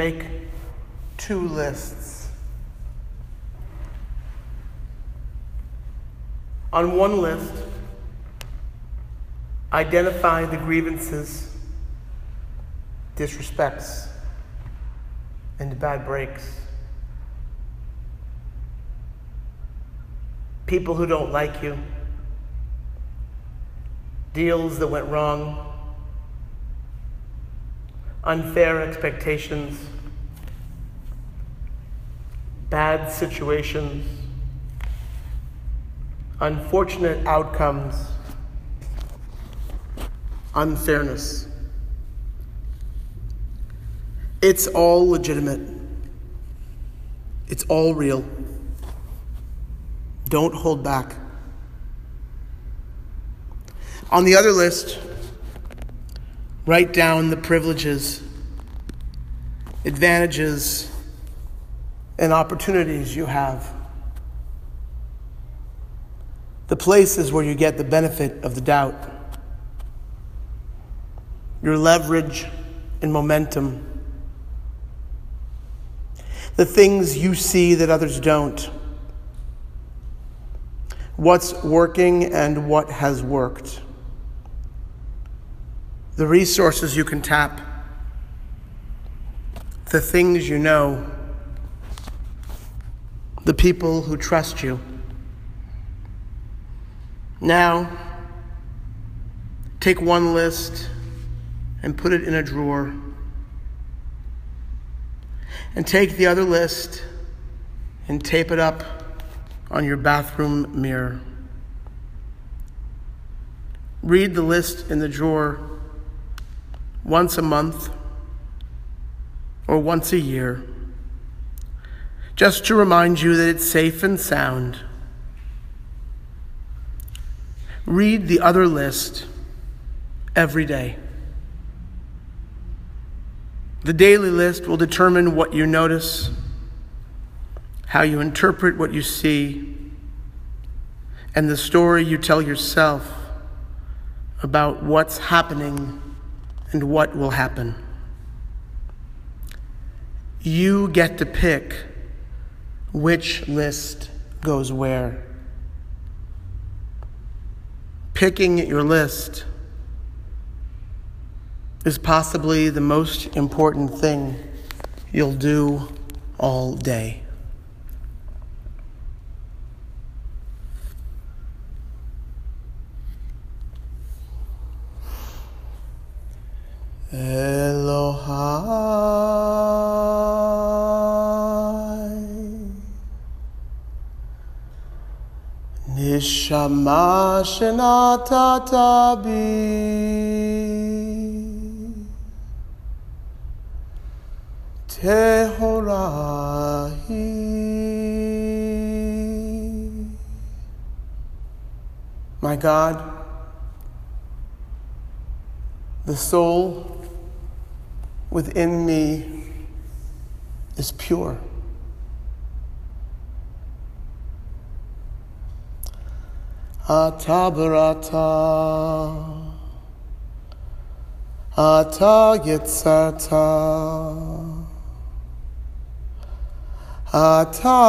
Make two lists. On one list, identify the grievances, disrespects, and bad breaks. People who don't like you, deals that went wrong, unfair expectations, bad situations, unfortunate outcomes, unfairness. It's all legitimate. It's all real. Don't hold back. On the other list, write down the privileges, advantages, and opportunities you have. The places where you get the benefit of the doubt, your leverage and momentum, the things you see that others don't, what's working and what has worked the resources you can tap, the things you know, the people who trust you. Now, take one list and put it in a drawer. And take the other list and tape it up on your bathroom mirror. Read the list in the drawer once a month or once a year, just to remind you that it's safe and sound. Read the other list every day. The daily list will determine what you notice, how you interpret what you see, and the story you tell yourself about what's happening and what will happen. You get to pick which list goes where. Picking your list is possibly the most important thing you'll do all day. Elohai. Nishama Shenatata Bi. Tehorahi. My God, the soul within me is pure. Atabarata. Ata Yitzata. Ata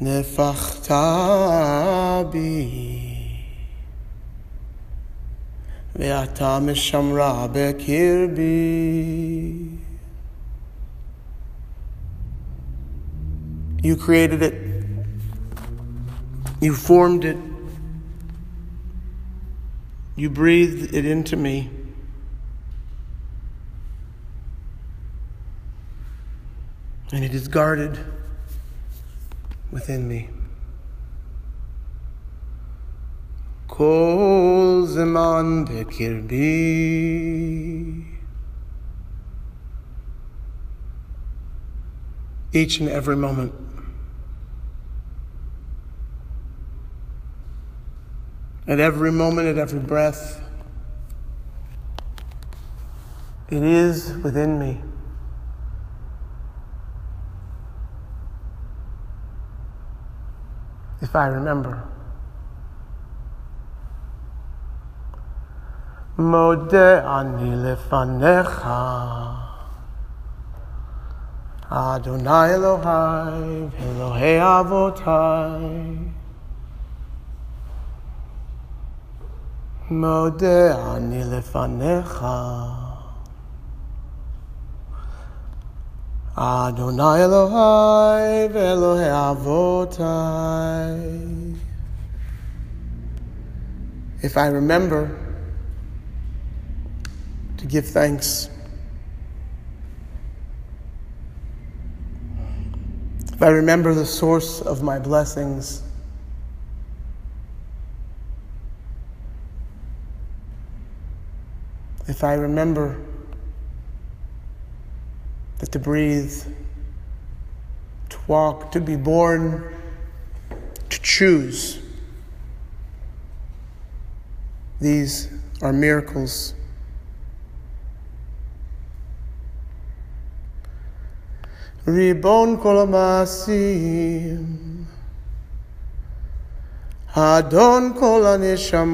Nefachtabi. נפחת בי, ואתה משמרה בקרבי. You created it. You formed it. You breathed it into me. And it is guarded within me. Zaman can be Each and every moment. At every moment, at every breath, it is within me. If I remember. מודה אני לפניך, אדוני אלוהי ואלוהי אבותיי. מודה אני לפניך. אדוני אלוהי ואלוהי אבותיי. If I remember to give thanks, if I remember the source of my blessings, if I remember that to breathe, to walk, to be born, to choose, these are miracles. ריבון כל המעשים, אדון כל הנשמות,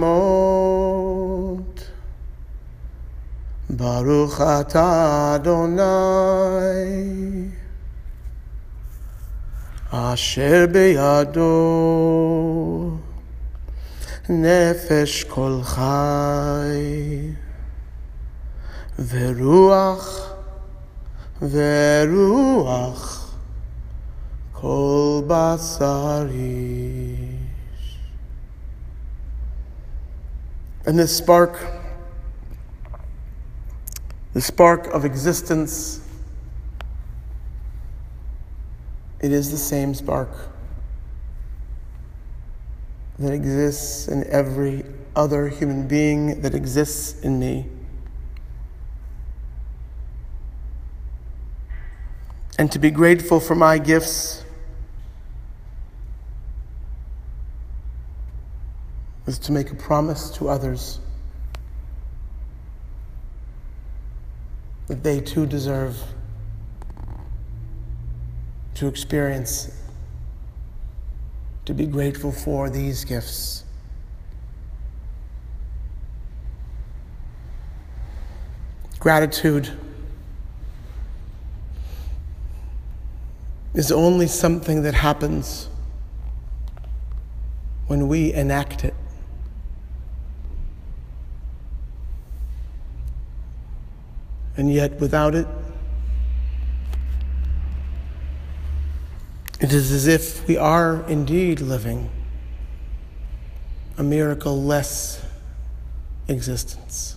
ברוך אתה אדוני, אשר בידו נפש כל חי, ורוח ורוח כל בשרי. And this spark the spark of existence, it is the same spark that exists in every other human being that exists in me. And to be grateful for my gifts is to make a promise to others. that they too deserve to experience, to be grateful for these gifts. Gratitude is only something that happens when we enact it. and yet without it, it is as if we are indeed living a miracle less existence.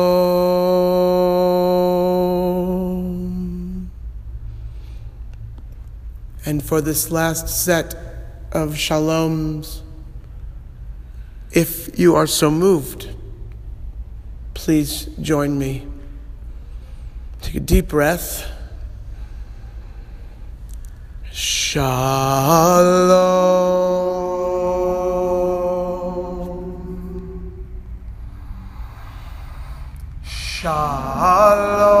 For this last set of shaloms, if you are so moved, please join me. Take a deep breath. Shalom. Shalom.